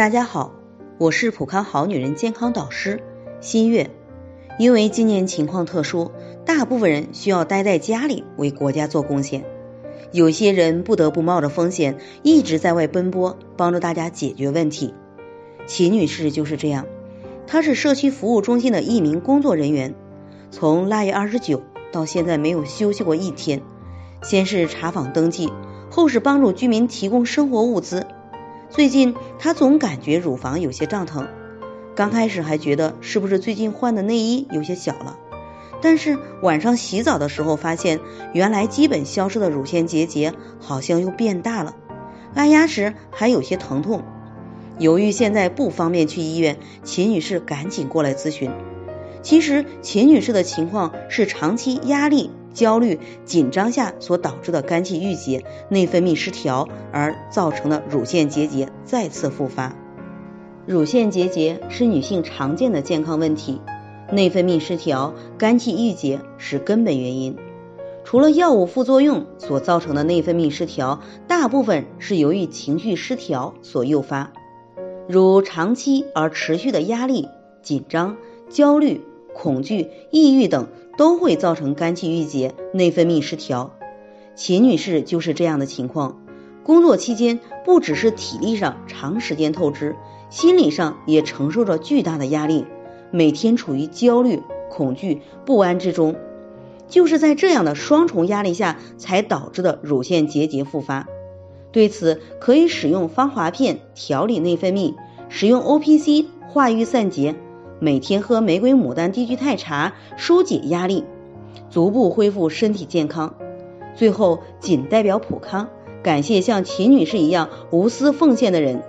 大家好，我是普康好女人健康导师新月。因为今年情况特殊，大部分人需要待在家里为国家做贡献，有些人不得不冒着风险一直在外奔波，帮助大家解决问题。秦女士就是这样，她是社区服务中心的一名工作人员，从腊月二十九到现在没有休息过一天，先是查访登记，后是帮助居民提供生活物资。最近她总感觉乳房有些胀疼，刚开始还觉得是不是最近换的内衣有些小了，但是晚上洗澡的时候发现，原来基本消失的乳腺结节好像又变大了，按压时还有些疼痛。由于现在不方便去医院，秦女士赶紧过来咨询。其实秦女士的情况是长期压力。焦虑、紧张下所导致的肝气郁结、内分泌失调而造成的乳腺结节再次复发。乳腺结节是女性常见的健康问题，内分泌失调、肝气郁结是根本原因。除了药物副作用所造成的内分泌失调，大部分是由于情绪失调所诱发，如长期而持续的压力、紧张、焦虑。恐惧、抑郁等都会造成肝气郁结、内分泌失调。秦女士就是这样的情况。工作期间不只是体力上长时间透支，心理上也承受着巨大的压力，每天处于焦虑、恐惧、不安之中。就是在这样的双重压力下，才导致的乳腺结节复发。对此，可以使用芳华片调理内分泌，使用 O P C 化瘀散结。每天喝玫瑰牡丹低聚肽茶，疏解压力，逐步恢复身体健康。最后，仅代表普康感谢像秦女士一样无私奉献的人，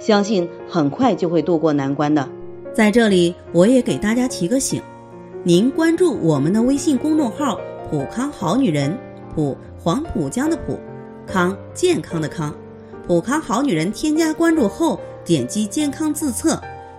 相信很快就会渡过难关的。在这里，我也给大家提个醒：您关注我们的微信公众号“普康好女人”，普黄浦江的普，康健康的康，普康好女人。添加关注后，点击健康自测。